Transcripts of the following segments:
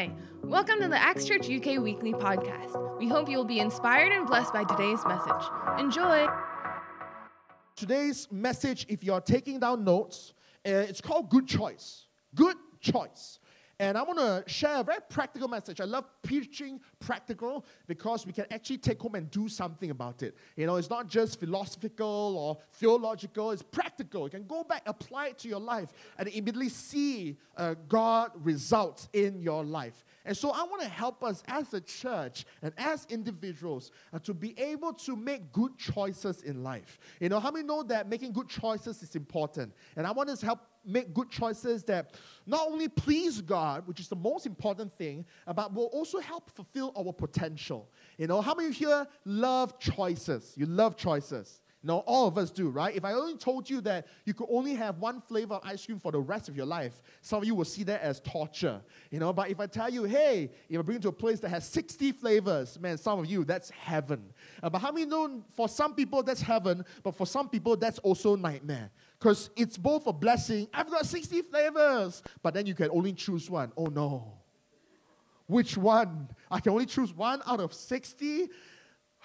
Hi, welcome to the Acts Church UK Weekly Podcast. We hope you will be inspired and blessed by today's message. Enjoy. Today's message, if you're taking down notes, uh, it's called Good Choice. Good Choice. And I want to share a very practical message. I love preaching practical because we can actually take home and do something about it. You know, it's not just philosophical or theological, it's practical. You can go back, apply it to your life, and immediately see uh, God results in your life. And so I want to help us as a church and as individuals uh, to be able to make good choices in life. You know, how many know that making good choices is important? And I want to help make good choices that not only please God, which is the most important thing, but will also help fulfill our potential. You know, how many of you here love choices? You love choices. No, all of us do, right? If I only told you that you could only have one flavor of ice cream for the rest of your life, some of you will see that as torture, you know. But if I tell you, hey, if I bring you to a place that has 60 flavors, man, some of you, that's heaven. Uh, but how many know for some people that's heaven, but for some people that's also nightmare? Because it's both a blessing. I've got 60 flavors, but then you can only choose one. Oh no. Which one? I can only choose one out of 60?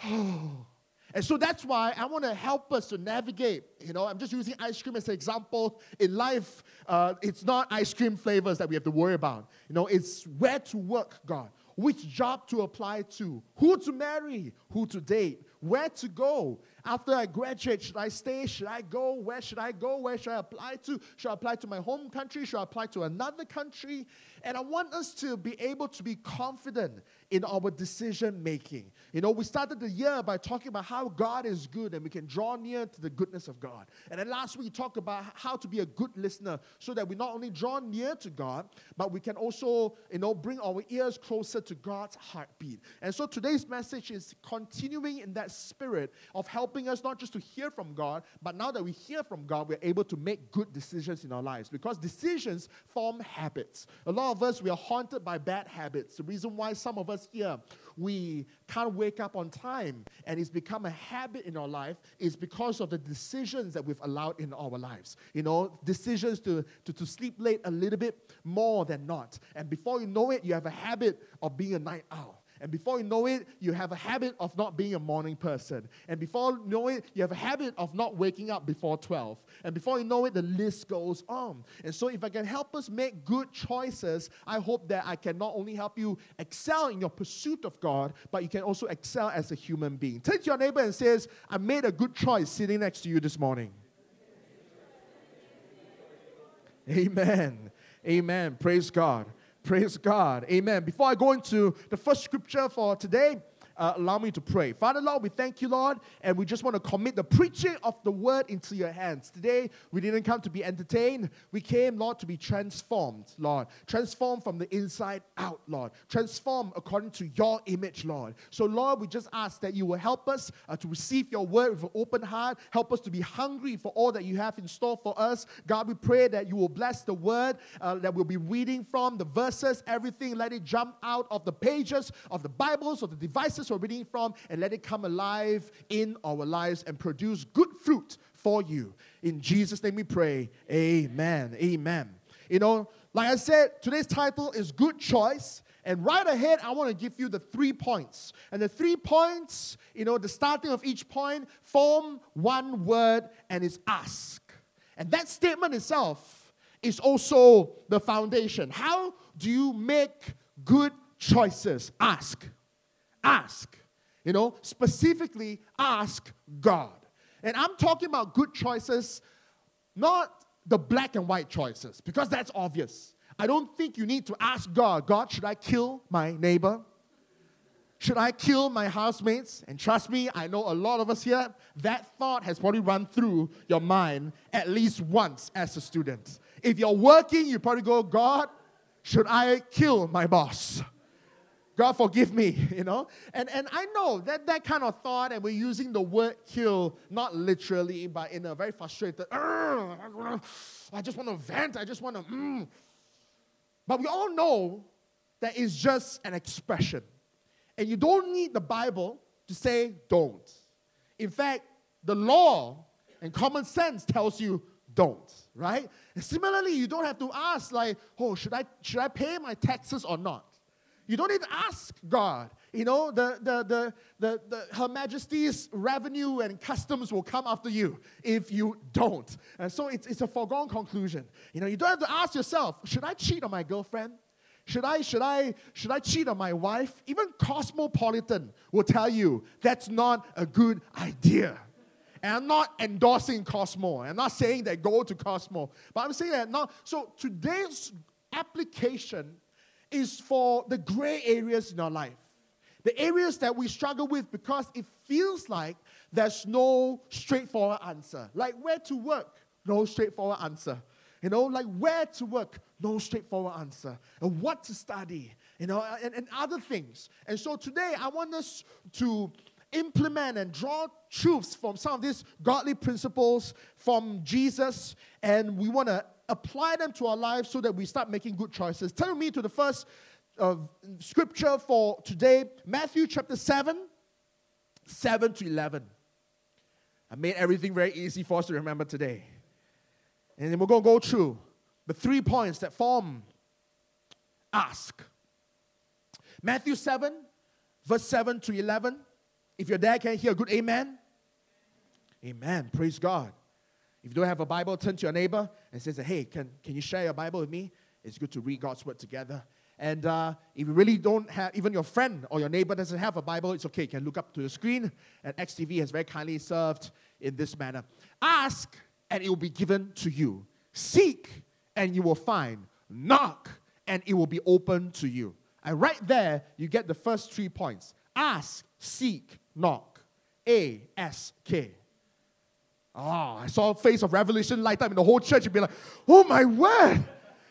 Oh. And so that's why I want to help us to navigate. You know, I'm just using ice cream as an example. In life, uh, it's not ice cream flavors that we have to worry about. You know, it's where to work, God, which job to apply to, who to marry, who to date, where to go. After I graduate, should I stay? Should I go? Where should I go? Where should I apply to? Should I apply to my home country? Should I apply to another country? And I want us to be able to be confident in our decision making. You know, we started the year by talking about how God is good and we can draw near to the goodness of God. And then last week we talked about how to be a good listener so that we not only draw near to God, but we can also, you know, bring our ears closer to God's heartbeat. And so today's message is continuing in that spirit of helping us not just to hear from God, but now that we hear from God, we're able to make good decisions in our lives because decisions form habits. A lot of us, we are haunted by bad habits. The reason why some of us here, we can't wake up on time and it's become a habit in our life is because of the decisions that we've allowed in our lives. You know, decisions to, to, to sleep late a little bit more than not. And before you know it, you have a habit of being a night owl. And before you know it, you have a habit of not being a morning person. And before you know it, you have a habit of not waking up before 12. And before you know it, the list goes on. And so, if I can help us make good choices, I hope that I can not only help you excel in your pursuit of God, but you can also excel as a human being. Take to your neighbor and says, I made a good choice sitting next to you this morning. Amen. Amen. Praise God. Praise God. Amen. Before I go into the first scripture for today, uh, allow me to pray. Father, Lord, we thank you, Lord, and we just want to commit the preaching of the word into your hands. Today, we didn't come to be entertained. We came, Lord, to be transformed, Lord. Transformed from the inside out, Lord. Transformed according to your image, Lord. So, Lord, we just ask that you will help us uh, to receive your word with an open heart. Help us to be hungry for all that you have in store for us. God, we pray that you will bless the word uh, that we'll be reading from, the verses, everything. Let it jump out of the pages of the Bibles, of the devices we're reading from, and let it come alive in our lives and produce good fruit for you. In Jesus' name we pray. Amen. Amen. You know, like I said, today's title is Good Choice. And right ahead, I want to give you the three points. And the three points, you know, the starting of each point form one word, and it's ask. And that statement itself is also the foundation. How do you make good choices? Ask. Ask. You know, specifically ask God. And I'm talking about good choices, not the black and white choices, because that's obvious. I don't think you need to ask God, God, should I kill my neighbor? Should I kill my housemates? And trust me, I know a lot of us here, that thought has probably run through your mind at least once as a student. If you're working, you probably go, God, should I kill my boss? God forgive me, you know? And, and I know that that kind of thought, and we're using the word kill, not literally, but in a very frustrated, I just want to vent, I just want to, mm. But we all know that it's just an expression. And you don't need the Bible to say don't. In fact, the law and common sense tells you don't, right? And similarly, you don't have to ask like, oh, should I should I pay my taxes or not? You don't even ask God. You know, the, the, the, the, the, Her Majesty's revenue and customs will come after you if you don't. And so it's, it's a foregone conclusion. You know, you don't have to ask yourself, should I cheat on my girlfriend? Should I, should I, should I cheat on my wife? Even Cosmopolitan will tell you that's not a good idea. And I'm not endorsing Cosmo. I'm not saying that go to Cosmo. But I'm saying that now, so today's application is for the gray areas in our life. The areas that we struggle with because it feels like there's no straightforward answer. Like where to work, no straightforward answer. You know, like where to work, no straightforward answer. And what to study, you know, and, and other things. And so today I want us to implement and draw truths from some of these godly principles from Jesus, and we want to apply them to our lives so that we start making good choices. Turn me to the first uh, scripture for today Matthew chapter 7, 7 to 11. I made everything very easy for us to remember today. And then we're going to go through the three points that form ask. Matthew 7, verse 7 to 11. If your dad can hear a good amen, amen. Praise God. If you don't have a Bible, turn to your neighbor and say, Hey, can, can you share your Bible with me? It's good to read God's word together. And uh, if you really don't have, even your friend or your neighbor doesn't have a Bible, it's okay. You can look up to the screen. And XTV has very kindly served in this manner. Ask, and it will be given to you. Seek, and you will find. Knock, and it will be open to you. And right there, you get the first three points ask, seek, knock. A S K. Oh, I saw a face of revelation light up in the whole church. You'd be like, oh my word,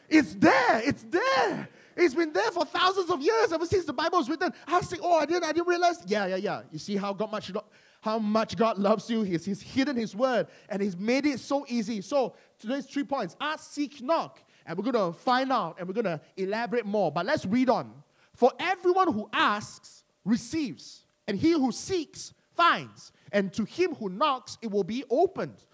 it's there, it's there. It's been there for thousands of years ever since the Bible was written. I was oh, I didn't, I didn't realize. Yeah, yeah, yeah. You see how God much, how much God loves you. He's, he's hidden His word and He's made it so easy. So today's three points: ask, seek, knock, and we're going to find out and we're going to elaborate more. But let's read on. For everyone who asks receives, and he who seeks finds, and to him who knocks, it will be opened.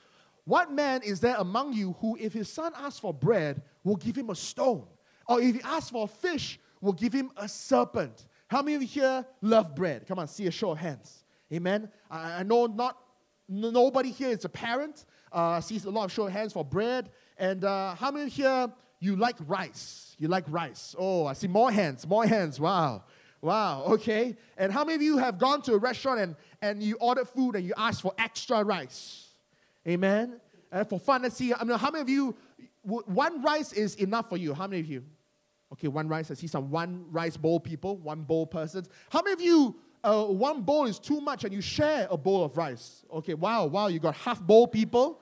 What man is there among you who, if his son asks for bread, will give him a stone? Or if he asks for a fish, will give him a serpent? How many of you here love bread? Come on, see a show of hands. Amen. I, I know not nobody here is a parent. Uh, sees a lot of show of hands for bread. And uh, how many here you like rice? You like rice? Oh, I see more hands, more hands. Wow. Wow, okay. And how many of you have gone to a restaurant and, and you ordered food and you asked for extra rice? Amen. And for fun, let's see. I mean, how many of you, one rice is enough for you? How many of you? Okay, one rice. I see some one rice bowl people, one bowl persons. How many of you, uh, one bowl is too much and you share a bowl of rice? Okay, wow, wow, you got half bowl people.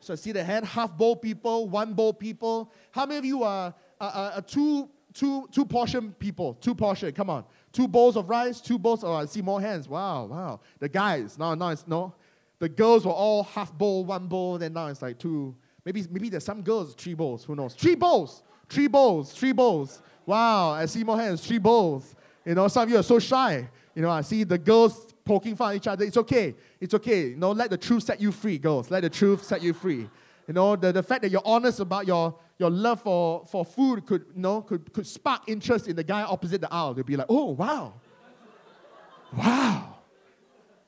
So I see the hand, half bowl people, one bowl people. How many of you are, are, are two, two, two portion people? Two portion, come on. Two bowls of rice, two bowls. Oh, I see more hands. Wow, wow. The guys, no, no, it's no. The girls were all half bowl, one bowl, then now it's like two. Maybe, maybe there's some girls, three bowls, who knows? Three bowls, three bowls, three bowls. Wow, I see more hands, three bowls. You know, some of you are so shy. You know, I see the girls poking fun at each other. It's okay. It's okay. You know, let the truth set you free, girls. Let the truth set you free. You know, the, the fact that you're honest about your, your love for, for food could, you know, could, could spark interest in the guy opposite the aisle. They'll be like, oh, wow. Wow.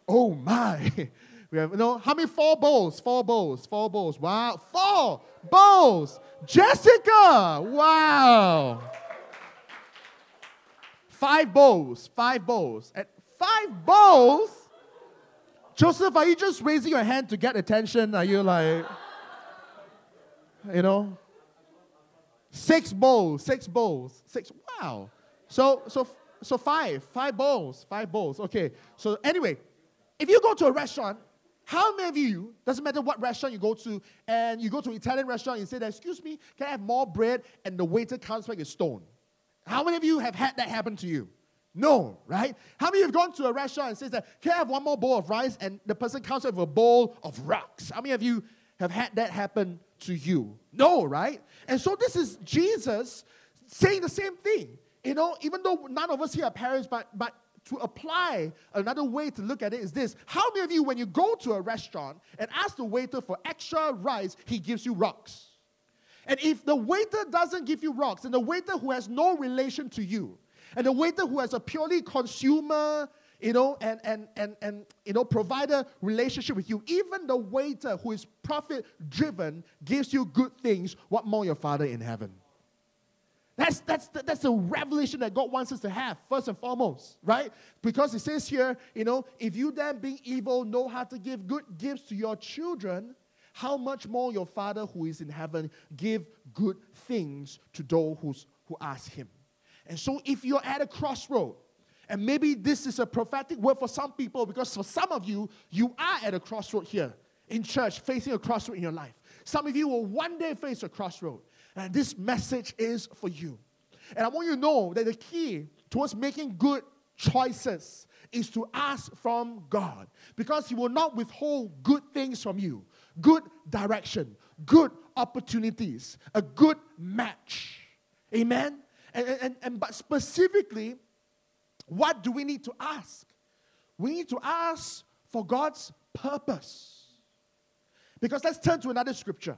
Oh, my. We have, you know, how many four bowls? Four bowls. Four bowls. Wow. Four bowls. Jessica. Wow. Five bowls. Five bowls. At five bowls? Joseph, are you just raising your hand to get attention? Are you like, you know? Six bowls. Six bowls. Six. Wow. So, so, so five. Five bowls. Five bowls. Okay. So anyway, if you go to a restaurant how many of you, doesn't matter what restaurant you go to, and you go to an Italian restaurant and say that, excuse me, can I have more bread? And the waiter comes back a stone. How many of you have had that happen to you? No, right? How many of you have gone to a restaurant and says that, can I have one more bowl of rice? And the person comes up with a bowl of rocks. How many of you have had that happen to you? No, right? And so this is Jesus saying the same thing. You know, even though none of us here are parents, but, but to apply another way to look at it is this How many of you, when you go to a restaurant and ask the waiter for extra rice, he gives you rocks? And if the waiter doesn't give you rocks, and the waiter who has no relation to you, And the waiter who has a purely consumer, you know, and, and, and, and you know, provider relationship with you, even the waiter who is profit driven gives you good things, what more your Father in heaven? That's, that's, that's a revelation that God wants us to have, first and foremost, right? Because it says here, you know, if you then being evil know how to give good gifts to your children, how much more your Father who is in heaven give good things to those who's, who ask Him. And so if you're at a crossroad, and maybe this is a prophetic word for some people because for some of you, you are at a crossroad here in church, facing a crossroad in your life. Some of you will one day face a crossroad. And this message is for you. And I want you to know that the key towards making good choices is to ask from God because He will not withhold good things from you, good direction, good opportunities, a good match. Amen? And, and, and but specifically, what do we need to ask? We need to ask for God's purpose. Because let's turn to another scripture.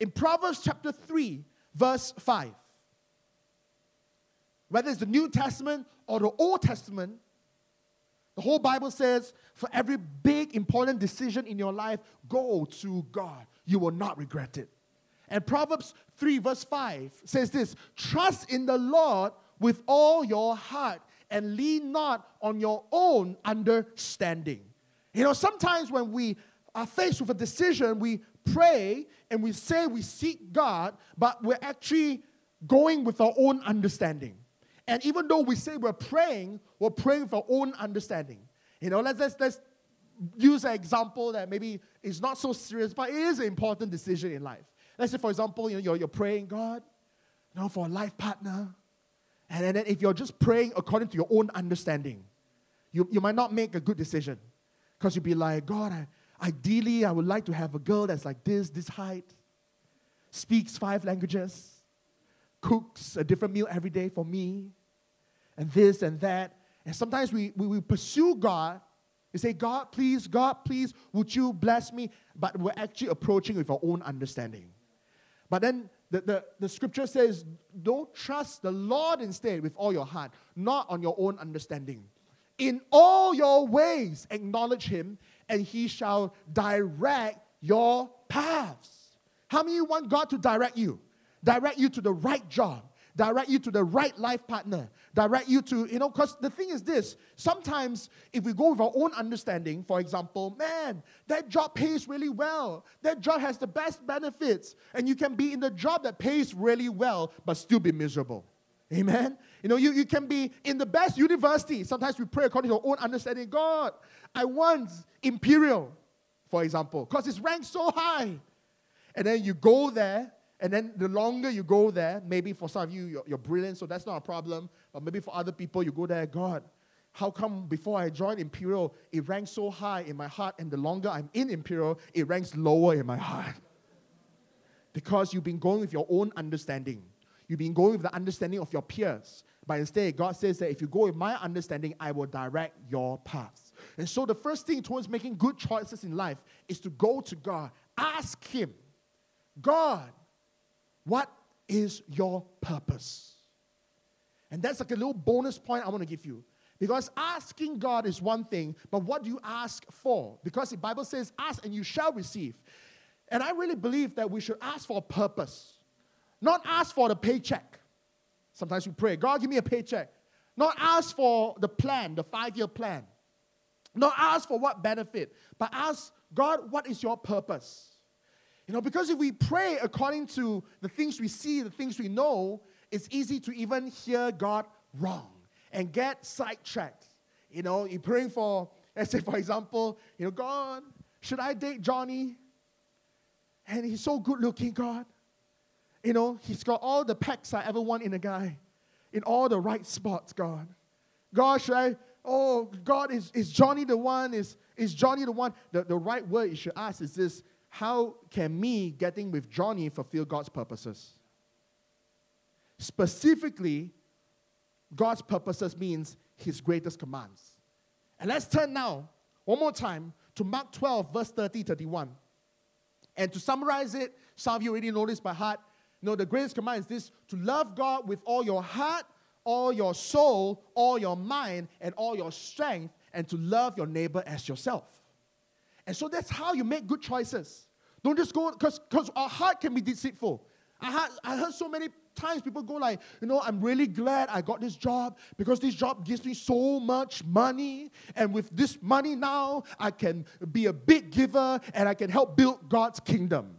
In Proverbs chapter 3, verse 5. Whether it's the New Testament or the Old Testament, the whole Bible says for every big important decision in your life, go to God. You will not regret it. And Proverbs 3, verse 5 says this Trust in the Lord with all your heart and lean not on your own understanding. You know, sometimes when we are faced with a decision, we pray and we say we seek God, but we're actually going with our own understanding. And even though we say we're praying, we're praying with our own understanding. You know, let's, let's, let's use an example that maybe is not so serious, but it is an important decision in life. Let's say, for example, you know, you're, you're praying, God, you know, for a life partner. And then if you're just praying according to your own understanding, you, you might not make a good decision. Because you'll be like, God, I, Ideally, I would like to have a girl that's like this, this height, speaks five languages, cooks a different meal every day for me, and this and that. And sometimes we, we, we pursue God. We say, God, please, God, please, would you bless me? But we're actually approaching with our own understanding. But then the, the, the scripture says, don't trust the Lord instead with all your heart, not on your own understanding. In all your ways, acknowledge Him, and He shall direct your paths. How many want God to direct you? Direct you to the right job, direct you to the right life partner, direct you to, you know, because the thing is this sometimes if we go with our own understanding, for example, man, that job pays really well, that job has the best benefits, and you can be in the job that pays really well but still be miserable. Amen. You know, you, you can be in the best university. Sometimes we pray according to our own understanding. God, I want Imperial, for example, because it's ranked so high. And then you go there, and then the longer you go there, maybe for some of you, you're, you're brilliant, so that's not a problem. But maybe for other people, you go there, God, how come before I joined Imperial, it ranks so high in my heart, and the longer I'm in Imperial, it ranks lower in my heart? Because you've been going with your own understanding. You've been going with the understanding of your peers. But instead, God says that if you go with my understanding, I will direct your paths. And so, the first thing towards making good choices in life is to go to God. Ask Him, God, what is your purpose? And that's like a little bonus point I want to give you. Because asking God is one thing, but what do you ask for? Because the Bible says, ask and you shall receive. And I really believe that we should ask for a purpose. Not ask for the paycheck. Sometimes we pray, God, give me a paycheck. Not ask for the plan, the five year plan. Not ask for what benefit, but ask, God, what is your purpose? You know, because if we pray according to the things we see, the things we know, it's easy to even hear God wrong and get sidetracked. You know, you're praying for, let's say, for example, you know, God, should I date Johnny? And he's so good looking, God. You know, he's got all the packs I ever want in a guy, in all the right spots, God. God, should I? Oh, God, is, is Johnny the one? Is, is Johnny the one? The, the right word you should ask is this How can me getting with Johnny fulfill God's purposes? Specifically, God's purposes means his greatest commands. And let's turn now, one more time, to Mark 12, verse 30 31. And to summarize it, some of you already know this by heart. No, the greatest command is this to love God with all your heart, all your soul, all your mind, and all your strength, and to love your neighbor as yourself. And so that's how you make good choices. Don't just go, because our heart can be deceitful. I heard, I heard so many times people go like, you know, I'm really glad I got this job because this job gives me so much money. And with this money now, I can be a big giver and I can help build God's kingdom.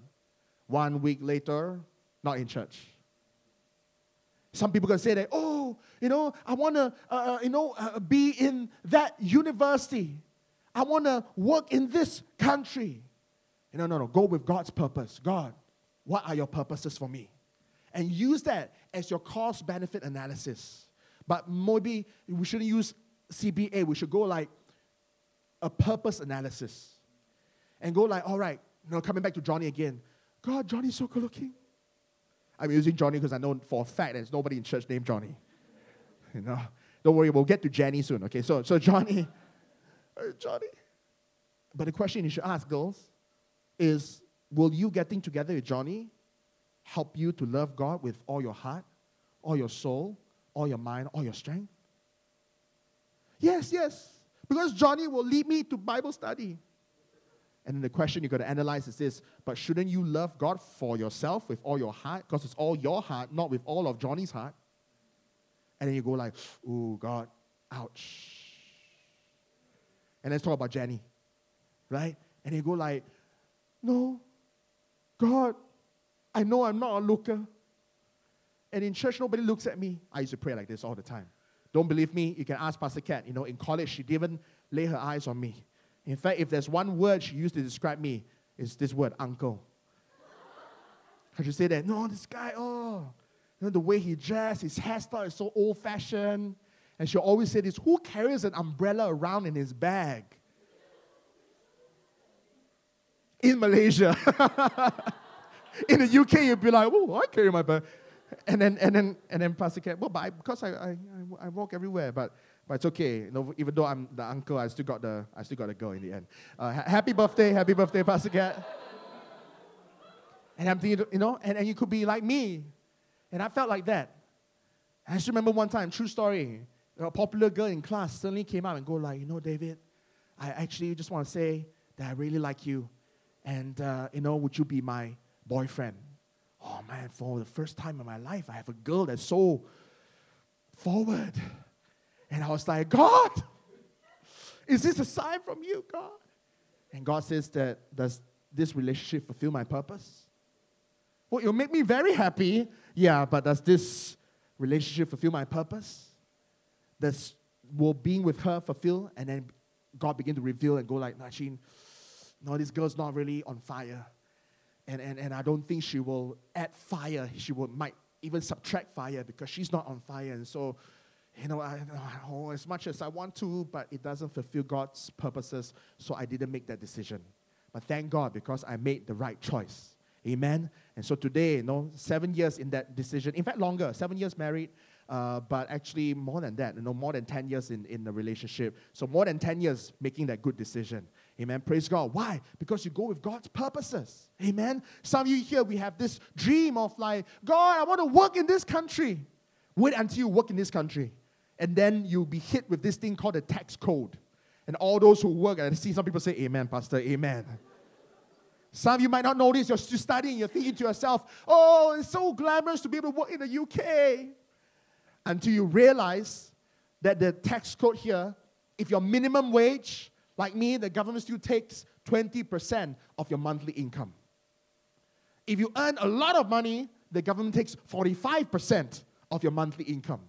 One week later, not in church. Some people can say that, oh, you know, I want to, uh, uh, you know, uh, be in that university. I want to work in this country. No, no, no. Go with God's purpose. God, what are your purposes for me? And use that as your cost benefit analysis. But maybe we shouldn't use CBA. We should go like a purpose analysis. And go like, all right, you know, coming back to Johnny again. God, Johnny's so good looking. I'm using Johnny because I know for a fact there's nobody in church named Johnny. You know, don't worry, we'll get to Jenny soon. Okay, so so Johnny, Johnny. But the question you should ask, girls, is will you getting together with Johnny help you to love God with all your heart, all your soul, all your mind, all your strength? Yes, yes. Because Johnny will lead me to Bible study. And then the question you got to analyze is this but shouldn't you love God for yourself with all your heart? Because it's all your heart, not with all of Johnny's heart. And then you go like, oh God, ouch. And let's talk about Jenny. Right? And you go like, no, God, I know I'm not a looker. And in church, nobody looks at me. I used to pray like this all the time. Don't believe me? You can ask Pastor Cat. You know, in college, she didn't lay her eyes on me. In fact, if there's one word she used to describe me, it's this word, uncle. Because she say that, no, this guy, oh, you know, the way he dressed, his hairstyle is so old fashioned. And she always say this, who carries an umbrella around in his bag? In Malaysia. in the UK, you'd be like, oh, I carry my bag. And then, and then, and then Pastor Cat, well, but I, because I, I, I walk everywhere, but but it's okay. You know, even though I'm the uncle, I still got the I still got to go in the end. Uh, ha- happy birthday, happy birthday, Pastor Cat. and I'm thinking, you know, and, and you could be like me. And I felt like that. I just remember one time, true story, a popular girl in class suddenly came out and go like, you know, David, I actually just want to say that I really like you. And, uh, you know, would you be my boyfriend? Oh man, for the first time in my life, I have a girl that's so forward. And I was like, God, is this a sign from you, God? And God says that, does this relationship fulfill my purpose? Well, it'll make me very happy. Yeah, but does this relationship fulfill my purpose? Does will being with her fulfill? And then God begin to reveal and go like, Nachin, no, this girl's not really on fire. And, and, and I don't think she will add fire. She will, might even subtract fire because she's not on fire. And so you know, I, oh, as much as I want to, but it doesn't fulfill God's purposes, so I didn't make that decision. But thank God because I made the right choice. Amen. And so today, you know, seven years in that decision, in fact, longer, seven years married, uh, but actually more than that, you know, more than 10 years in, in the relationship. So more than 10 years making that good decision. Amen. Praise God. Why? Because you go with God's purposes. Amen. Some of you here, we have this dream of like, God, I want to work in this country. Wait until you work in this country and then you'll be hit with this thing called a tax code. And all those who work, and I see some people say, Amen, Pastor, Amen. Some of you might not know this. You're still studying. You're thinking to yourself, oh, it's so glamorous to be able to work in the UK. Until you realize that the tax code here, if your minimum wage, like me, the government still takes 20% of your monthly income. If you earn a lot of money, the government takes 45% of your monthly income.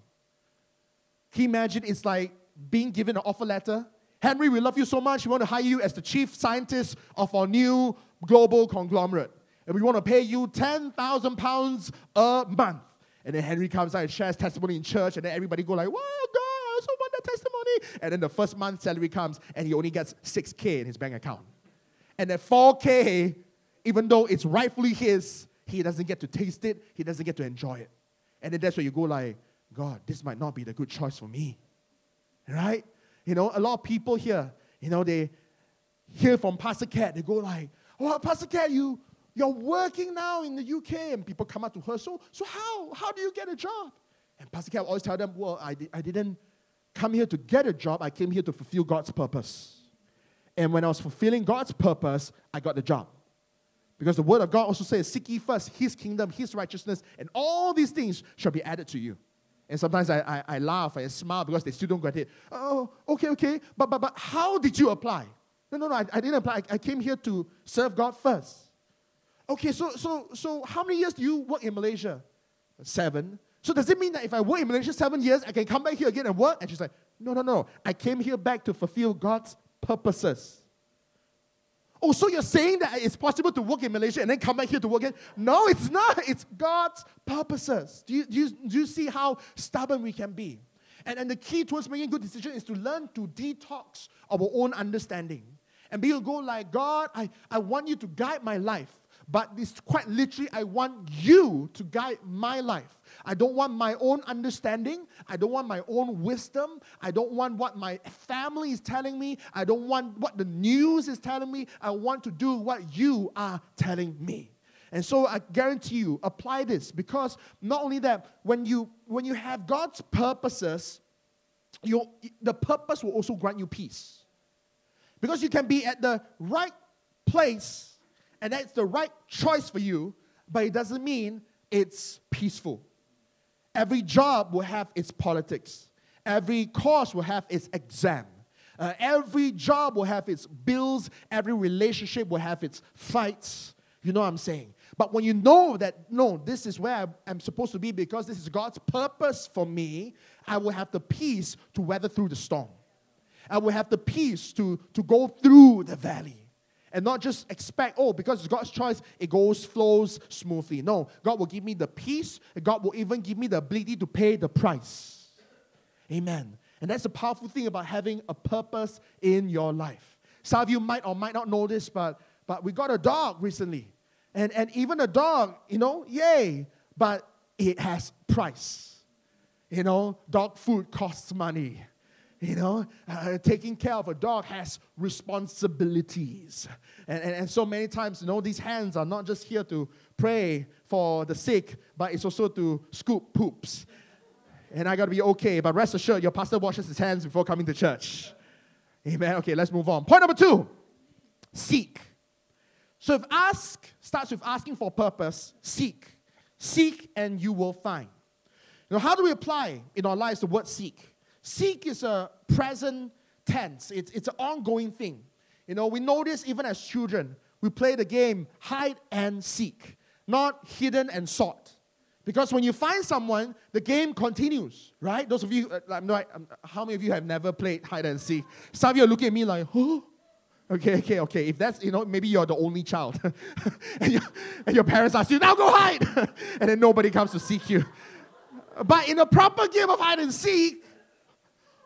Can you imagine? It's like being given an offer letter. Henry, we love you so much. We want to hire you as the chief scientist of our new global conglomerate. And we want to pay you 10,000 pounds a month. And then Henry comes out and shares testimony in church, and then everybody go like, wow, God, I so want that testimony. And then the first month salary comes, and he only gets 6K in his bank account. And that 4K, even though it's rightfully his, he doesn't get to taste it, he doesn't get to enjoy it. And then that's where you go like, God, this might not be the good choice for me. Right? You know, a lot of people here, you know, they hear from Pastor Cat, they go like, oh, Pastor Cat, you, you're working now in the UK. And people come up to her, so, so how, how do you get a job? And Pastor Cat always tell them, well, I, di- I didn't come here to get a job, I came here to fulfill God's purpose. And when I was fulfilling God's purpose, I got the job. Because the word of God also says, Seek ye first his kingdom, his righteousness, and all these things shall be added to you. And sometimes I, I, I laugh, I smile because they still don't get it. Oh, okay, okay. But but but how did you apply? No, no, no, I, I didn't apply. I, I came here to serve God first. Okay, so so so how many years do you work in Malaysia? Seven. So does it mean that if I work in Malaysia seven years, I can come back here again and work? And she's like, no, no, no. I came here back to fulfill God's purposes. Oh, so you're saying that it's possible to work in Malaysia and then come back here to work again? No, it's not. It's God's purposes. Do you, do you, do you see how stubborn we can be? And, and the key towards making good decisions is to learn to detox our own understanding. And be go like, God, I, I want you to guide my life. But this quite literally, I want you to guide my life. I don't want my own understanding. I don't want my own wisdom. I don't want what my family is telling me. I don't want what the news is telling me. I want to do what you are telling me. And so I guarantee you, apply this because not only that, when you when you have God's purposes, you the purpose will also grant you peace. Because you can be at the right place and that's the right choice for you, but it doesn't mean it's peaceful. Every job will have its politics, every course will have its exam. Uh, every job will have its bills, every relationship will have its fights. You know what I'm saying? But when you know that, no, this is where I'm supposed to be because this is God's purpose for me, I will have the peace to weather through the storm. I will have the peace to, to go through the valley and not just expect, oh, because it's God's choice, it goes, flows smoothly. No, God will give me the peace, God will even give me the ability to pay the price. Amen. And that's the powerful thing about having a purpose in your life. Some of you might or might not know this, but, but we got a dog recently. And, and even a dog, you know, yay, but it has price. You know, dog food costs money. You know, uh, taking care of a dog has responsibilities. And, and, and so many times, you know, these hands are not just here to pray for the sick, but it's also to scoop poops. And I got to be okay, but rest assured, your pastor washes his hands before coming to church. Amen. Okay, let's move on. Point number two seek. So if ask starts with asking for purpose, seek. Seek and you will find. Know, how do we apply in our lives the word seek? Seek is a present tense, it's, it's an ongoing thing. You know, we know this even as children. We play the game hide and seek, not hidden and sought. Because when you find someone, the game continues, right? Those of you, uh, not, um, how many of you have never played hide and seek? Some of you are looking at me like, oh, okay, okay, okay. If that's, you know, maybe you're the only child. and, your, and your parents ask you, now go hide. and then nobody comes to seek you. But in a proper game of hide and seek,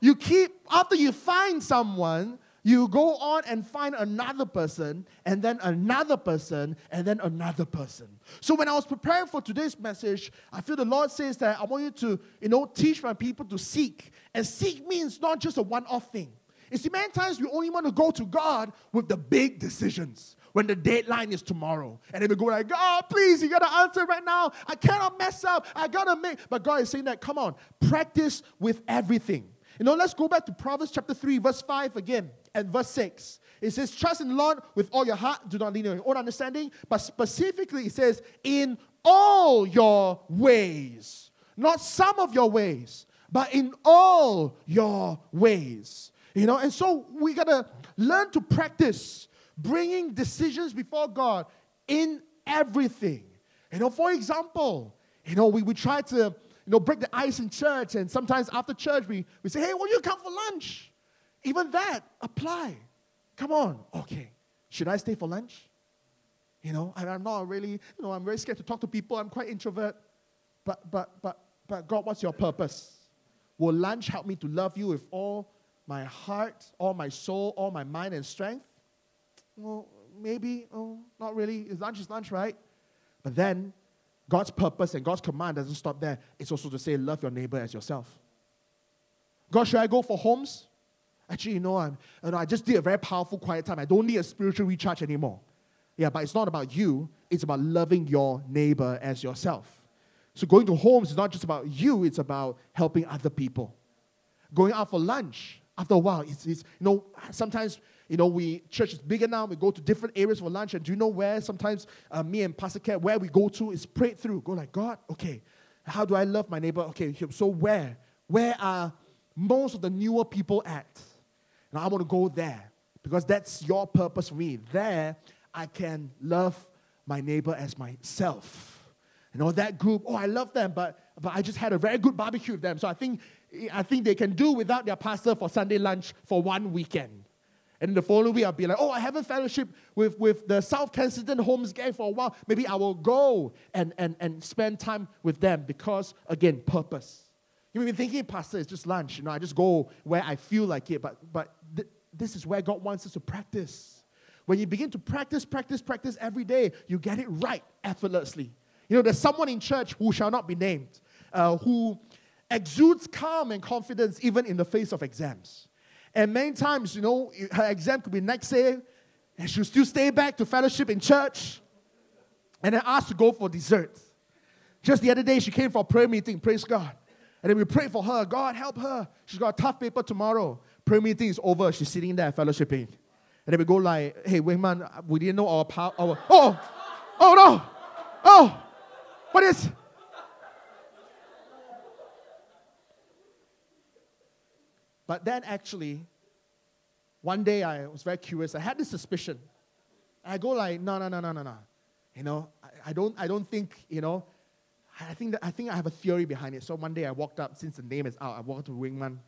you keep, after you find someone, you go on and find another person, and then another person, and then another person. So when I was preparing for today's message, I feel the Lord says that I want you to, you know, teach my people to seek. And seek means not just a one-off thing. You see, many times we only want to go to God with the big decisions when the deadline is tomorrow. And then we go like, God, please, you gotta answer right now. I cannot mess up. I gotta make. But God is saying that, come on, practice with everything. You know, let's go back to Proverbs chapter 3, verse 5 again, and verse 6. It says, Trust in the Lord with all your heart, do not lean on your own understanding. But specifically, it says, In all your ways. Not some of your ways, but in all your ways. You know, and so we gotta learn to practice bringing decisions before God in everything. You know, for example, you know, we, we try to you know, break the ice in church. And sometimes after church, we, we say, hey, will you come for lunch? Even that, apply. Come on. Okay. Should I stay for lunch? You know, and I'm not really, you know, I'm very scared to talk to people. I'm quite introvert. But, but, but, but God, what's your purpose? Will lunch help me to love you with all my heart, all my soul, all my mind and strength? Well, maybe, oh, not really. Lunch is lunch, right? But then God's purpose and God's command doesn't stop there. It's also to say, love your neighbor as yourself. God, should I go for homes? Actually, you know, I'm, you know, I just did a very powerful quiet time. I don't need a spiritual recharge anymore. Yeah, but it's not about you, it's about loving your neighbor as yourself. So going to homes is not just about you, it's about helping other people. Going out for lunch, after a while, it's, it's you know, sometimes, you know, we, church is bigger now, we go to different areas for lunch, and do you know where sometimes uh, me and Pastor Cat, where we go to is prayed through. Go like, God, okay, how do I love my neighbor? Okay, so where? Where are most of the newer people at? And I want to go there because that's your purpose for me. There, I can love my neighbor as myself. You know, that group, oh, I love them, but, but I just had a very good barbecue with them. So I think, I think they can do without their pastor for Sunday lunch for one weekend. And the following week, I'll be like, oh, I haven't fellowship with, with the South Kensington Homes gang for a while. Maybe I will go and, and, and spend time with them because, again, purpose. You may be thinking, Pastor, it's just lunch. You know, I just go where I feel like it. But, but th- this is where God wants us to practice. When you begin to practice, practice, practice every day, you get it right effortlessly. You know, there's someone in church who shall not be named, uh, who exudes calm and confidence even in the face of exams. And many times, you know, her exam could be next day, and she'll still stay back to fellowship in church, and then ask to go for dessert. Just the other day, she came for a prayer meeting, praise God. And then we prayed for her, God help her. She's got a tough paper tomorrow. Prayer meeting is over, she's sitting there fellowshipping. And then we go like, hey, wait man, we didn't know our power, our, oh, oh no, oh, what is? But then actually, one day I was very curious. I had this suspicion. I go like, no, no, no, no, no, no. You know, I, I don't, I don't think, you know, I think that I think I have a theory behind it. So one day I walked up, since the name is out, I walked to Wingman.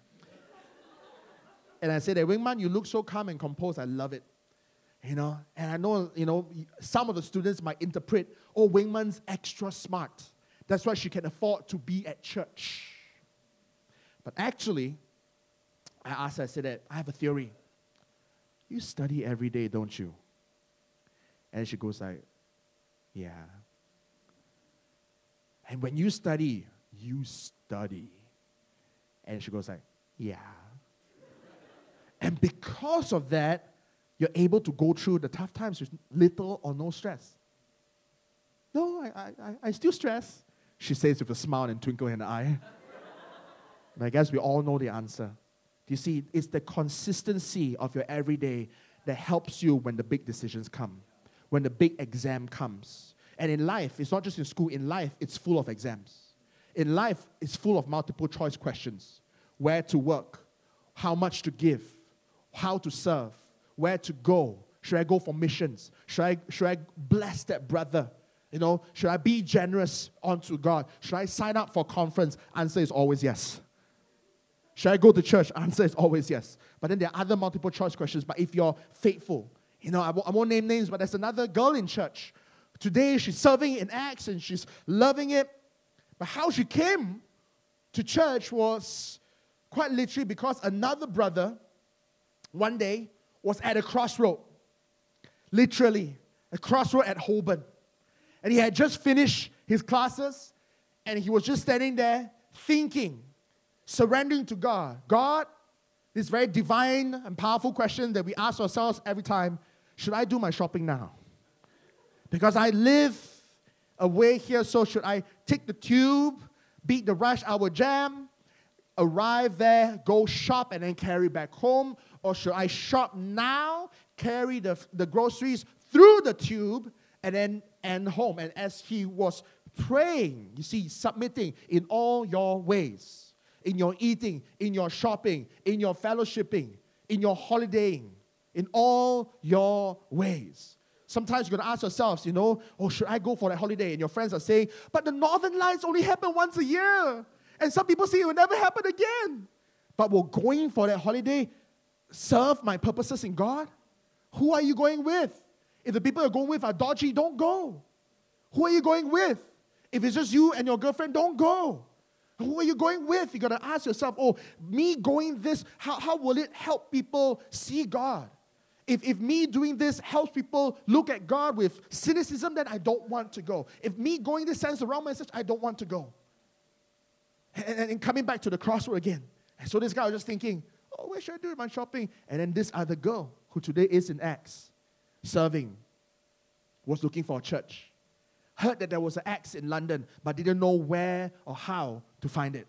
and I said, hey, Wingman, you look so calm and composed. I love it. You know, and I know, you know, some of the students might interpret, oh, Wingman's extra smart. That's why she can afford to be at church. But actually, I asked her, I said that I have a theory. You study every day, don't you? And she goes like, Yeah. And when you study, you study. And she goes like, Yeah. and because of that, you're able to go through the tough times with little or no stress. No, I, I, I still stress, she says with a smile and twinkle in the eye. but I guess we all know the answer. You see? It's the consistency of your everyday that helps you when the big decisions come, when the big exam comes. And in life, it's not just in school, in life, it's full of exams. In life, it's full of multiple choice questions where to work, how much to give, how to serve, where to go. Should I go for missions? Should I, should I bless that brother? You know, should I be generous unto God? Should I sign up for conference? Answer is always yes. Should I go to church? Answer is always yes. But then there are other multiple choice questions. But if you're faithful, you know, I won't, I won't name names, but there's another girl in church. Today she's serving in Acts and she's loving it. But how she came to church was quite literally because another brother one day was at a crossroad, literally, a crossroad at Holborn. And he had just finished his classes and he was just standing there thinking surrendering to God. God, this very divine and powerful question that we ask ourselves every time should I do my shopping now? Because I live away here, so should I take the tube, beat the rush hour jam, arrive there, go shop, and then carry back home? Or should I shop now, carry the, the groceries through the tube, and then end home? And as he was praying, you see, submitting in all your ways in your eating, in your shopping, in your fellowshipping, in your holidaying, in all your ways. Sometimes you're going to ask yourselves, you know, oh, should I go for that holiday? And your friends are saying, but the northern lights only happen once a year. And some people say it will never happen again. But will going for that holiday serve my purposes in God? Who are you going with? If the people you're going with are dodgy, don't go. Who are you going with? If it's just you and your girlfriend, don't go. Who are you going with? You got to ask yourself, oh, me going this, how, how will it help people see God? If, if me doing this helps people look at God with cynicism, then I don't want to go. If me going this sends the wrong message, I don't want to go. And, and coming back to the crossroad again. And so this guy was just thinking, oh, where should I do my shopping? And then this other girl, who today is in Acts, serving, was looking for a church. Heard that there was an Acts in London, but didn't know where or how to find it.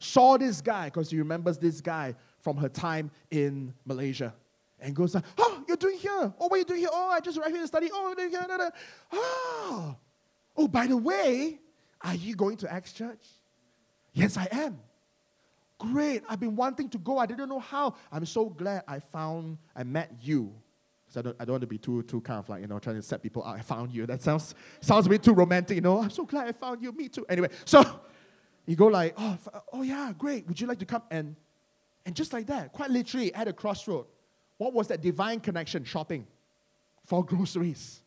Saw this guy, because he remembers this guy from her time in Malaysia. And goes, Oh, you're doing here. Oh, what are you doing here? Oh, I just arrived here to study. Oh, da, da, da. oh. oh, by the way, are you going to Acts Church? Yes, I am. Great. I've been wanting to go. I didn't know how. I'm so glad I found, I met you. Because I don't, I don't want to be too, too kind of like, you know, trying to set people out. I found you. That sounds, sounds a bit too romantic, you know. I'm so glad I found you. Me too. Anyway, so you go like, oh, oh yeah, great. Would you like to come? And, and just like that, quite literally at a crossroad, what was that divine connection? Shopping for groceries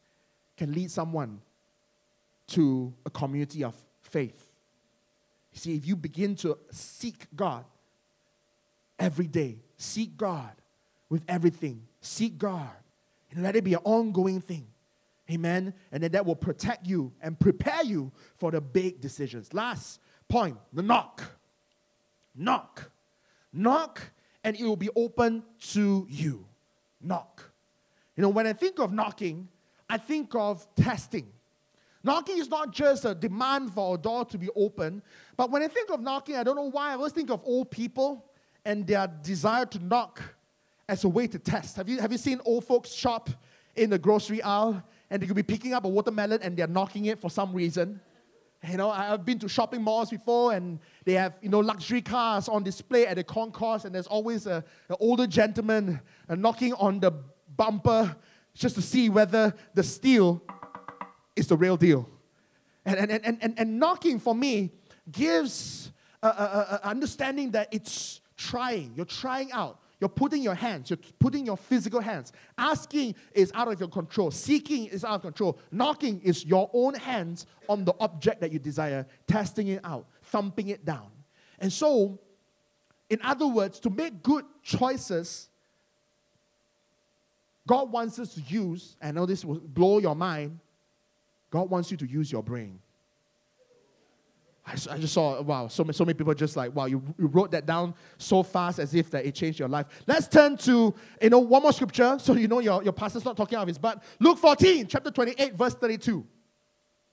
can lead someone to a community of faith. You see, if you begin to seek God every day, seek God with everything, seek God, let it be an ongoing thing. Amen. And then that will protect you and prepare you for the big decisions. Last point the knock. Knock. Knock, and it will be open to you. Knock. You know, when I think of knocking, I think of testing. Knocking is not just a demand for a door to be open, but when I think of knocking, I don't know why, I always think of old people and their desire to knock as a way to test. Have you, have you seen old folks shop in the grocery aisle and they could be picking up a watermelon and they're knocking it for some reason? You know, I've been to shopping malls before and they have, you know, luxury cars on display at the concourse and there's always a, an older gentleman uh, knocking on the bumper just to see whether the steel is the real deal. And, and, and, and, and knocking for me gives an understanding that it's trying. You're trying out. You're putting your hands, you're putting your physical hands. Asking is out of your control. Seeking is out of control. Knocking is your own hands on the object that you desire, testing it out, thumping it down. And so, in other words, to make good choices, God wants us to use, I know this will blow your mind, God wants you to use your brain. I, I just saw, wow, so many, so many people just like, wow, you, you wrote that down so fast as if that it changed your life. Let's turn to, you know, one more scripture so you know your, your pastor's not talking out of his butt. Luke 14, chapter 28, verse 32.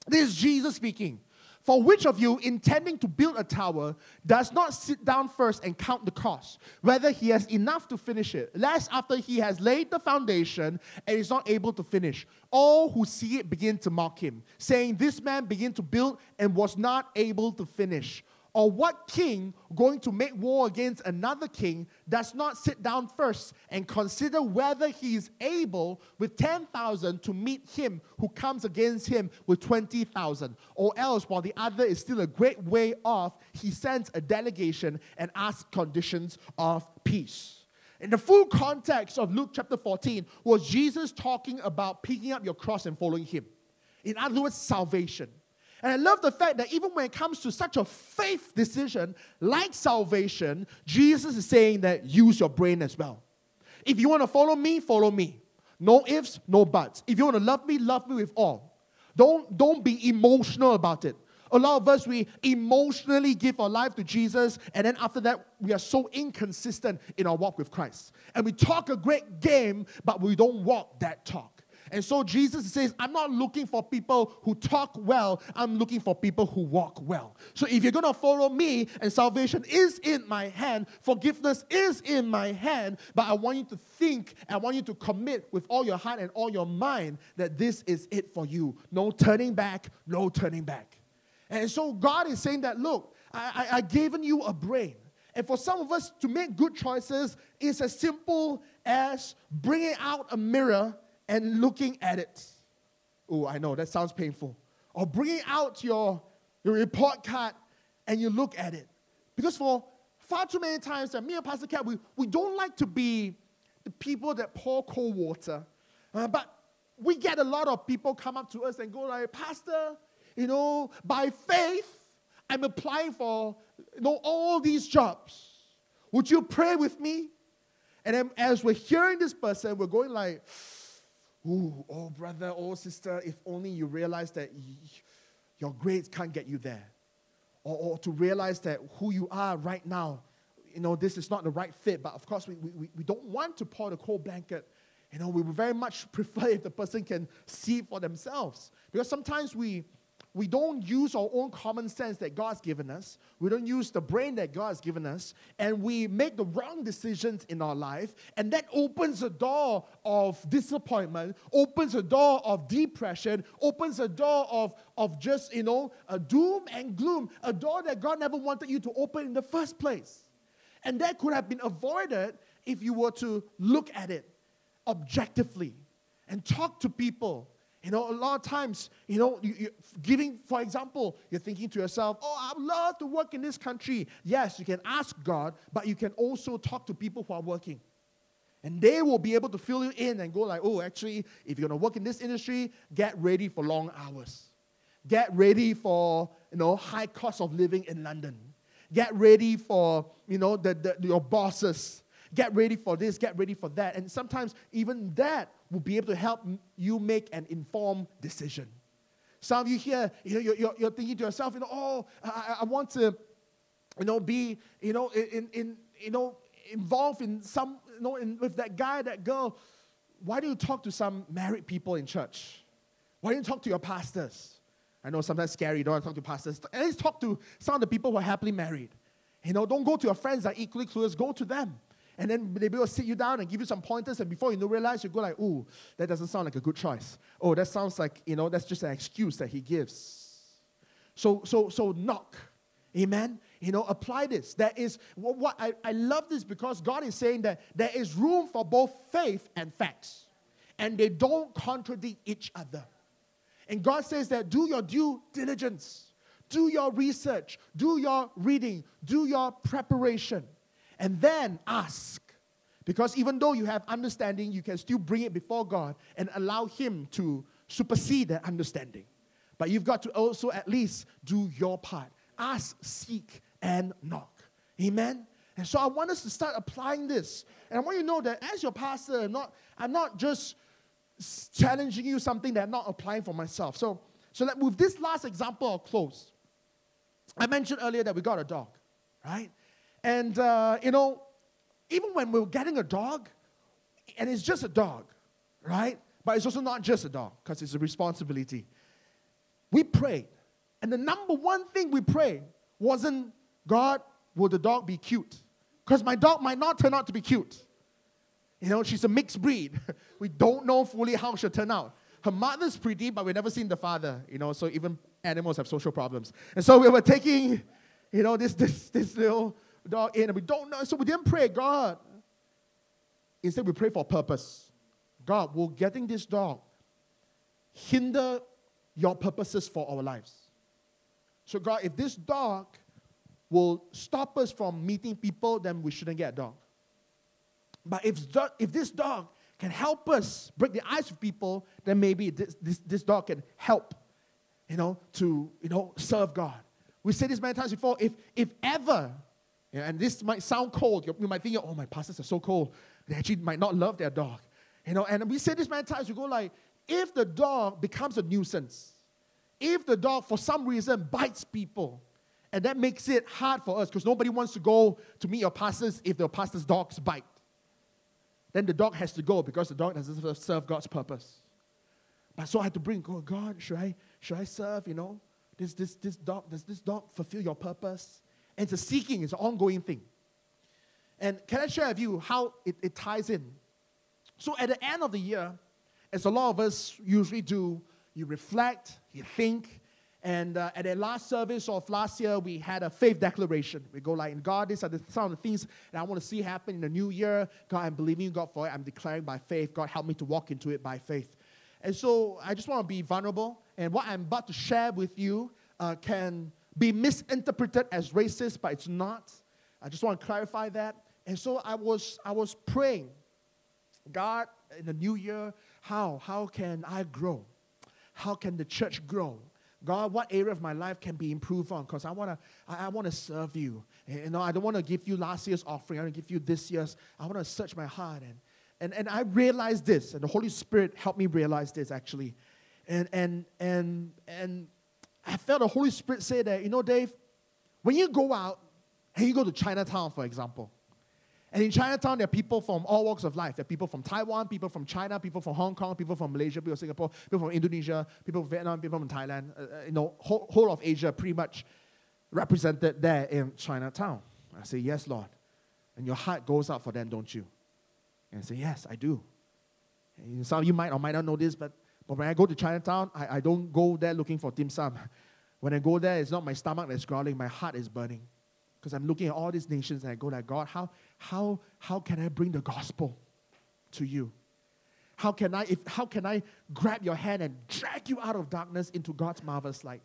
This is Jesus speaking. For which of you, intending to build a tower, does not sit down first and count the cost, whether he has enough to finish it, lest after he has laid the foundation and is not able to finish, all who see it begin to mock him, saying, This man began to build and was not able to finish. Or what king going to make war against another king does not sit down first and consider whether he is able with 10,000 to meet him who comes against him with 20,000? Or else, while the other is still a great way off, he sends a delegation and asks conditions of peace. In the full context of Luke chapter 14 was Jesus talking about picking up your cross and following him. In other words, salvation. And I love the fact that even when it comes to such a faith decision like salvation, Jesus is saying that use your brain as well. If you want to follow me, follow me. No ifs, no buts. If you want to love me, love me with all. Don't, don't be emotional about it. A lot of us, we emotionally give our life to Jesus, and then after that, we are so inconsistent in our walk with Christ. And we talk a great game, but we don't walk that talk. And so Jesus says, I'm not looking for people who talk well, I'm looking for people who walk well. So if you're going to follow me and salvation is in my hand, forgiveness is in my hand, but I want you to think, I want you to commit with all your heart and all your mind that this is it for you. No turning back, no turning back. And so God is saying that, look, I, I, I given you a brain. And for some of us to make good choices is as simple as bringing out a mirror and looking at it. Oh, I know, that sounds painful. Or bringing out your, your report card and you look at it. Because for far too many times that me and Pastor Cat, we, we don't like to be the people that pour cold water. Uh, but we get a lot of people come up to us and go like, Pastor, you know, by faith, I'm applying for you know, all these jobs. Would you pray with me? And then as we're hearing this person, we're going like, Ooh, oh, brother, oh, sister, if only you realize that your grades can't get you there. Or, or, to realize that who you are right now, you know, this is not the right fit. But of course, we, we, we don't want to pour the cold blanket You know, we would very much prefer if the person can see for themselves. Because sometimes we we don't use our own common sense that God's given us. We don't use the brain that God has given us. And we make the wrong decisions in our life. And that opens a door of disappointment, opens a door of depression, opens a door of, of just, you know, a doom and gloom, a door that God never wanted you to open in the first place. And that could have been avoided if you were to look at it objectively and talk to people you know, a lot of times, you know, you, giving, for example, you're thinking to yourself, oh, I'd love to work in this country. Yes, you can ask God, but you can also talk to people who are working. And they will be able to fill you in and go like, oh, actually, if you're going to work in this industry, get ready for long hours. Get ready for, you know, high cost of living in London. Get ready for, you know, the, the, your bosses. Get ready for this, get ready for that. And sometimes even that will be able to help you make an informed decision. Some of you here, you know, you're, you're, thinking to yourself, you know, oh, I, I want to, you know, be, you know, in, in, you know, involved in some, you know, in, with that guy, that girl. Why do you talk to some married people in church? Why don't you talk to your pastors? I know sometimes scary, you don't want to talk to pastors. At least talk to some of the people who are happily married. You know, don't go to your friends that are equally clueless, go to them. And then they will sit you down and give you some pointers, and before you know, realize you go like, "Ooh, that doesn't sound like a good choice." Oh, that sounds like you know that's just an excuse that he gives. So, so, so knock, amen. You know, apply this. There is what, what I, I love this because God is saying that there is room for both faith and facts, and they don't contradict each other. And God says that do your due diligence, do your research, do your reading, do your preparation and then ask. Because even though you have understanding, you can still bring it before God and allow Him to supersede that understanding. But you've got to also at least do your part. Ask, seek, and knock. Amen? And so I want us to start applying this. And I want you to know that as your pastor, I'm not, I'm not just challenging you something that I'm not applying for myself. So, so that with this last example, I'll close. I mentioned earlier that we got a dog, right? And, uh, you know, even when we're getting a dog, and it's just a dog, right? But it's also not just a dog, because it's a responsibility. We prayed. And the number one thing we prayed wasn't, God, will the dog be cute? Because my dog might not turn out to be cute. You know, she's a mixed breed. we don't know fully how she'll turn out. Her mother's pretty, but we've never seen the father, you know, so even animals have social problems. And so we were taking, you know, this, this, this little dog in, and we don't know. So we didn't pray, God. Instead, we pray for purpose. God, will getting this dog hinder your purposes for our lives? So, God, if this dog will stop us from meeting people, then we shouldn't get a dog. But if, if this dog can help us break the ice of people, then maybe this, this, this dog can help, you know, to, you know, serve God. We said this many times before. If, if ever yeah, and this might sound cold. You, might think, oh, my pastors are so cold. They actually might not love their dog. You know, and we say this many times. We go like, if the dog becomes a nuisance, if the dog for some reason bites people, and that makes it hard for us because nobody wants to go to meet your pastors if the pastor's dogs bite, then the dog has to go because the dog doesn't serve God's purpose. But so I had to bring, oh God, should I should I serve? You know, this this this dog does this dog fulfill your purpose? And it's a seeking, it's an ongoing thing. And can I share with you how it, it ties in? So at the end of the year, as a lot of us usually do, you reflect, you think, and uh, at the last service of last year, we had a faith declaration. We go like, God, these are the, some of the things that I want to see happen in the new year. God, I'm believing in God for it. I'm declaring by faith. God, help me to walk into it by faith. And so I just want to be vulnerable. And what I'm about to share with you uh, can be misinterpreted as racist, but it's not. I just want to clarify that. And so I was, I was praying, God, in the new year, how? How can I grow? How can the church grow? God, what area of my life can be improved on? Because I want to, I, I want to serve you. You know, I don't want to give you last year's offering. I want to give you this year's. I want to search my heart and, and, and I realized this, and the Holy Spirit helped me realize this actually, and and and and I felt the Holy Spirit say that, you know, Dave, when you go out and you go to Chinatown, for example, And in Chinatown, there are people from all walks of life. There are people from Taiwan, people from China, people from Hong Kong, people from Malaysia, people from Singapore, people from Indonesia, people from Vietnam, people from Thailand. Uh, uh, you know, whole, whole of Asia pretty much represented there in Chinatown. I say, Yes, Lord. And your heart goes out for them, don't you? And I say, Yes, I do. And some of you might or might not know this, but, but when I go to Chinatown, I, I don't go there looking for dim sum. When I go there, it's not my stomach that's growling, my heart is burning. Because I'm looking at all these nations and I go like, God, how, how, how can I bring the gospel to you? How can I, if, how can I grab your hand and drag you out of darkness into God's marvelous light?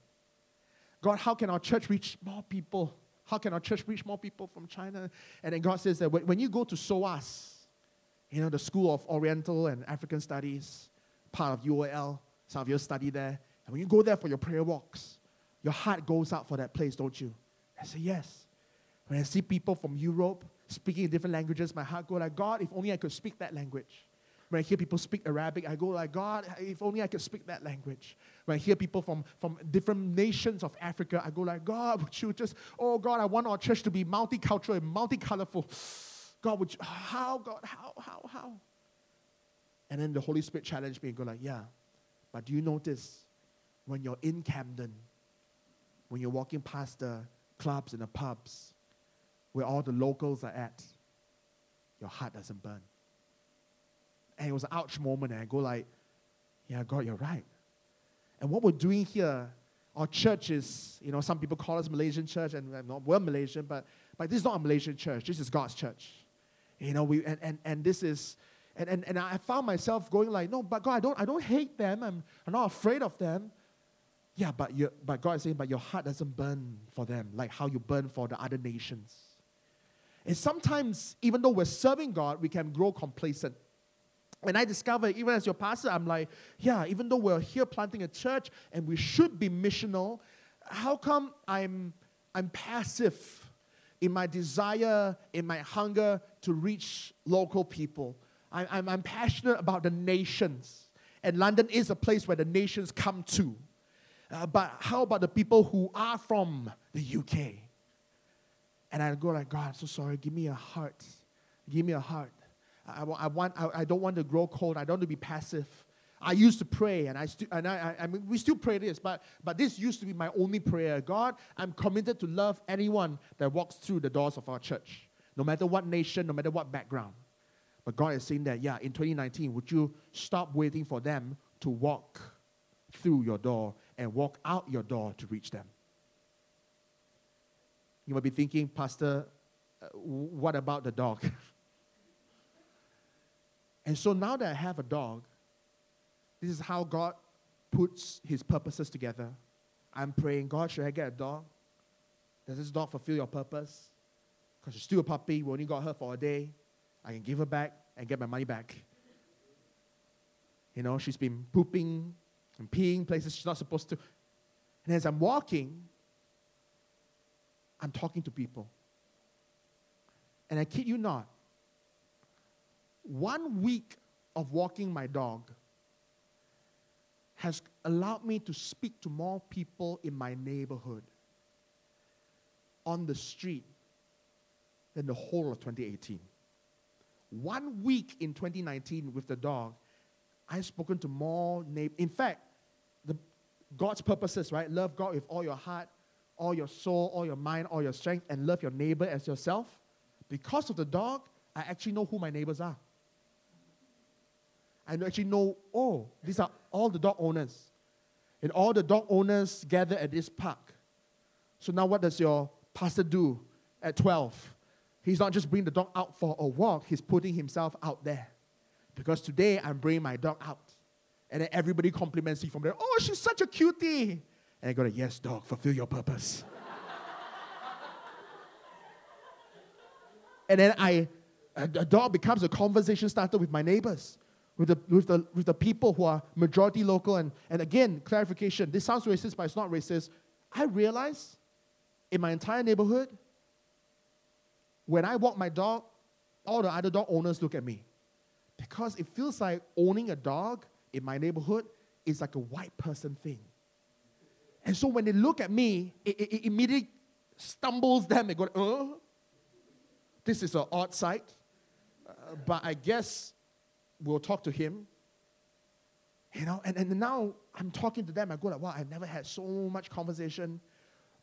God, how can our church reach more people? How can our church reach more people from China? And then God says that when you go to SOAS, you know, the School of Oriental and African Studies, part of UOL, some of you study there. And when you go there for your prayer walks, your heart goes out for that place, don't you? I say, yes. When I see people from Europe speaking in different languages, my heart goes like, God, if only I could speak that language. When I hear people speak Arabic, I go like, God, if only I could speak that language. When I hear people from, from different nations of Africa, I go like, God, would you just, oh God, I want our church to be multicultural and multicolorful. God, would you, how, God, how, how, how? And then the Holy Spirit challenged me and go like, yeah, but do you notice when you're in Camden, when you're walking past the clubs and the pubs, where all the locals are at, your heart doesn't burn. And it was an ouch moment, and I go like, yeah, God, you're right. And what we're doing here, our church is, you know, some people call us Malaysian church, and we're Malaysian, but, but this is not a Malaysian church. This is God's church. You know, we, and, and, and this is, and, and, and I found myself going like, no, but God, I don't, I don't hate them. I'm, I'm not afraid of them. Yeah, but, you, but God is saying, but your heart doesn't burn for them like how you burn for the other nations. And sometimes, even though we're serving God, we can grow complacent. When I discover, even as your pastor, I'm like, yeah, even though we're here planting a church and we should be missional, how come I'm, I'm passive in my desire, in my hunger to reach local people. I, I'm, I'm passionate about the nations. And London is a place where the nations come to. Uh, but how about the people who are from the UK? And I go like, God, I'm so sorry. Give me a heart. Give me a heart. I, I, want, I, I don't want to grow cold. I don't want to be passive. I used to pray, and I still, and I, I, I mean, we still pray this, but but this used to be my only prayer. God, I'm committed to love anyone that walks through the doors of our church, no matter what nation, no matter what background. But God is saying that, yeah, in 2019, would you stop waiting for them to walk through your door and walk out your door to reach them? You might be thinking, Pastor, uh, what about the dog? and so now that I have a dog, this is how God puts his purposes together. I'm praying, God, should I get a dog? Does this dog fulfill your purpose? Because she's still a puppy. We only got her for a day. I can give her back and get my money back. You know, she's been pooping and peeing places she's not supposed to. And as I'm walking, I'm talking to people. And I kid you not, one week of walking my dog has allowed me to speak to more people in my neighborhood on the street than the whole of 2018. One week in 2019 with the dog, I've spoken to more neighbors. In fact, the, God's purposes, right? Love God with all your heart, all your soul, all your mind, all your strength, and love your neighbor as yourself. Because of the dog, I actually know who my neighbors are. I actually know, oh, these are all the dog owners. And all the dog owners gather at this park. So now what does your pastor do at 12? He's not just bringing the dog out for a walk, he's putting himself out there. Because today I'm bringing my dog out. And then everybody compliments me from there. Oh, she's such a cutie. And I go, yes, dog, fulfill your purpose. and then I, a dog becomes a conversation starter with my neighbors with the, with the, with the people who are majority local. And, and again, clarification this sounds racist, but it's not racist. I realize in my entire neighborhood, when I walk my dog, all the other dog owners look at me. Because it feels like owning a dog in my neighborhood is like a white person thing. And so when they look at me, it, it, it immediately stumbles them. They go, uh, this is an odd sight, uh, but I guess we'll talk to him. You know, and, and now I'm talking to them. I go like, wow, I've never had so much conversation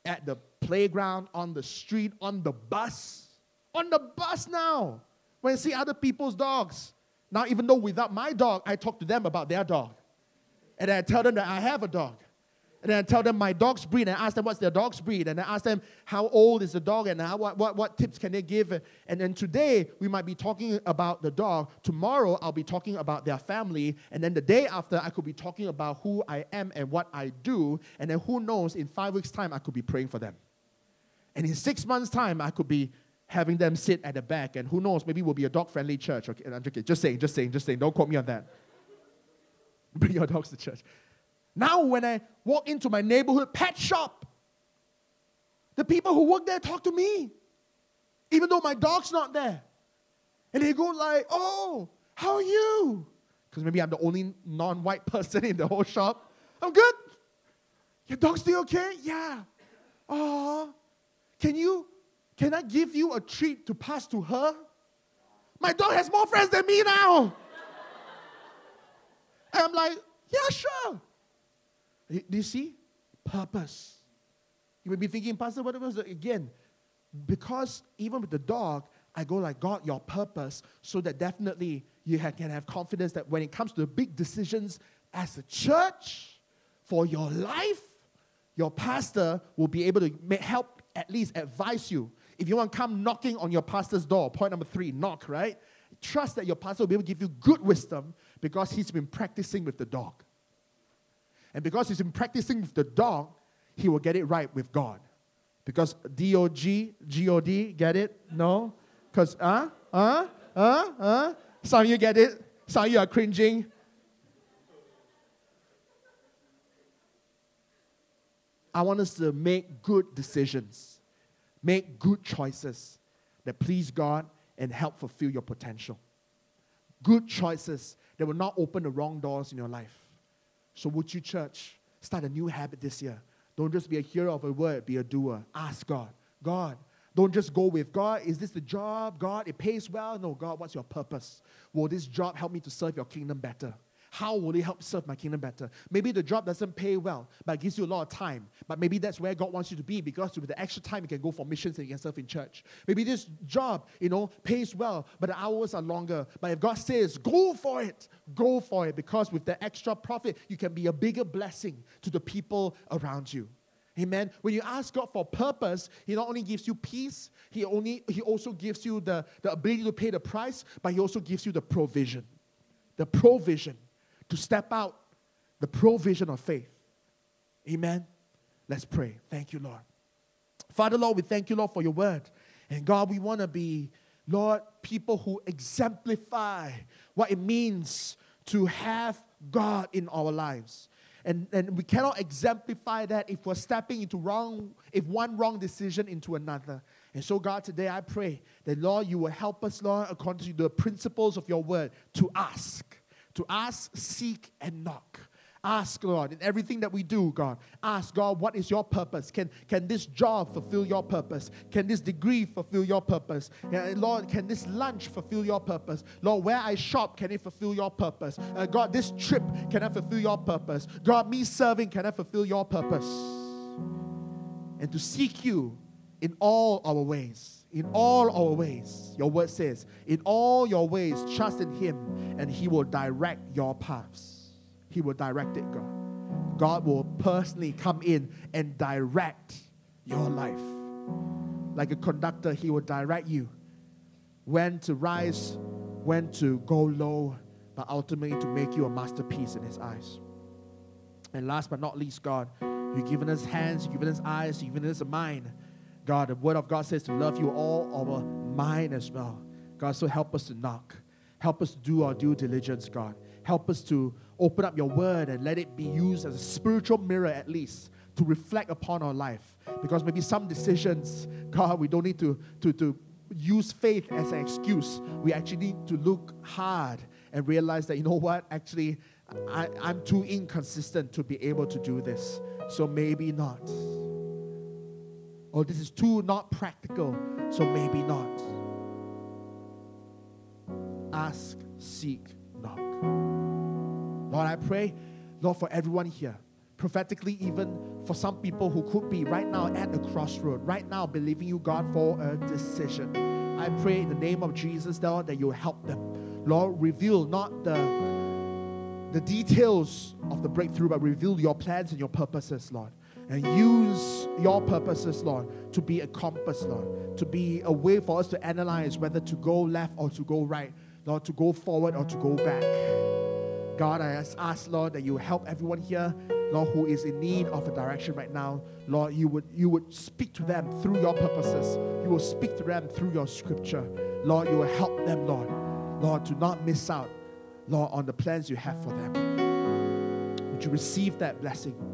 at the playground, on the street, on the bus. On the bus now. When I see other people's dogs. Now, even though without my dog, I talk to them about their dog. And I tell them that I have a dog. And I tell them my dog's breed and I ask them what's their dog's breed. And I ask them how old is the dog and how, what, what, what tips can they give. And then today we might be talking about the dog. Tomorrow I'll be talking about their family. And then the day after I could be talking about who I am and what I do. And then who knows, in five weeks' time I could be praying for them. And in six months' time I could be having them sit at the back. And who knows, maybe we'll be a dog friendly church. Okay, I'm just, just saying, just saying, just saying. Don't quote me on that. Bring your dogs to church. Now, when I walk into my neighborhood pet shop, the people who work there talk to me, even though my dog's not there. And they go like, oh, how are you? Because maybe I'm the only non-white person in the whole shop. I'm good. Your dog's still okay? Yeah. Oh, can you, can I give you a treat to pass to her? My dog has more friends than me now. and I'm like, yeah, sure. Do you see? Purpose. You may be thinking, Pastor, what was it? Again, because even with the dog, I go like, God, your purpose, so that definitely you can have confidence that when it comes to the big decisions as a church, for your life, your pastor will be able to help at least advise you. If you want to come knocking on your pastor's door, point number three, knock, right? Trust that your pastor will be able to give you good wisdom because he's been practicing with the dog. And because he's been practicing with the dog, he will get it right with God. Because D O G, G O D, get it? No? Because, uh, uh, uh, uh. Some of you get it. Some of you are cringing. I want us to make good decisions, make good choices that please God and help fulfill your potential. Good choices that will not open the wrong doors in your life. So, would you, church, start a new habit this year? Don't just be a hearer of a word, be a doer. Ask God, God, don't just go with God. Is this the job? God, it pays well. No, God, what's your purpose? Will this job help me to serve your kingdom better? How will it help serve my kingdom better? Maybe the job doesn't pay well, but it gives you a lot of time. But maybe that's where God wants you to be because with the extra time, you can go for missions and you can serve in church. Maybe this job, you know, pays well, but the hours are longer. But if God says, go for it, go for it because with the extra profit, you can be a bigger blessing to the people around you. Amen. When you ask God for purpose, He not only gives you peace, He only He also gives you the, the ability to pay the price, but He also gives you the provision. The provision to step out the provision of faith. Amen. Let's pray. Thank you, Lord. Father, Lord, we thank you, Lord, for your word. And God, we want to be, Lord, people who exemplify what it means to have God in our lives. And, and we cannot exemplify that if we're stepping into wrong, if one wrong decision into another. And so, God, today I pray that, Lord, you will help us, Lord, according to the principles of your word, to ask to ask, seek, and knock. Ask, Lord, in everything that we do, God. Ask, God, what is your purpose? Can, can this job fulfill your purpose? Can this degree fulfill your purpose? Yeah, Lord, can this lunch fulfill your purpose? Lord, where I shop, can it fulfill your purpose? Uh, God, this trip, can I fulfill your purpose? God, me serving, can I fulfill your purpose? And to seek you in all our ways in all our ways. Your word says, in all your ways, trust in Him, and He will direct your paths. He will direct it, God. God will personally come in and direct your life. Like a conductor, He will direct you when to rise, when to go low, but ultimately to make you a masterpiece in His eyes. And last but not least, God, you've given us hands, you've given us eyes, you've given us a mind God, the word of God says to love you all our mind as well. God, so help us to knock. Help us do our due diligence, God. Help us to open up your word and let it be used as a spiritual mirror at least to reflect upon our life. Because maybe some decisions, God, we don't need to, to, to use faith as an excuse. We actually need to look hard and realize that, you know what, actually, I, I'm too inconsistent to be able to do this. So maybe not oh, this is too not practical, so maybe not. ask, seek, knock. Lord, I pray, Lord, for everyone here, prophetically, even for some people who could be right now at the crossroad, right now believing you, God, for a decision. I pray in the name of Jesus, Lord, that you help them. Lord, reveal not the, the details of the breakthrough, but reveal your plans and your purposes, Lord. And use your purposes, Lord, to be a compass, Lord, to be a way for us to analyze whether to go left or to go right, Lord, to go forward or to go back. God, I ask, Lord, that you help everyone here, Lord, who is in need of a direction right now. Lord, you would you would speak to them through your purposes. You will speak to them through your scripture. Lord, you will help them, Lord. Lord, to not miss out, Lord, on the plans you have for them. Would you receive that blessing?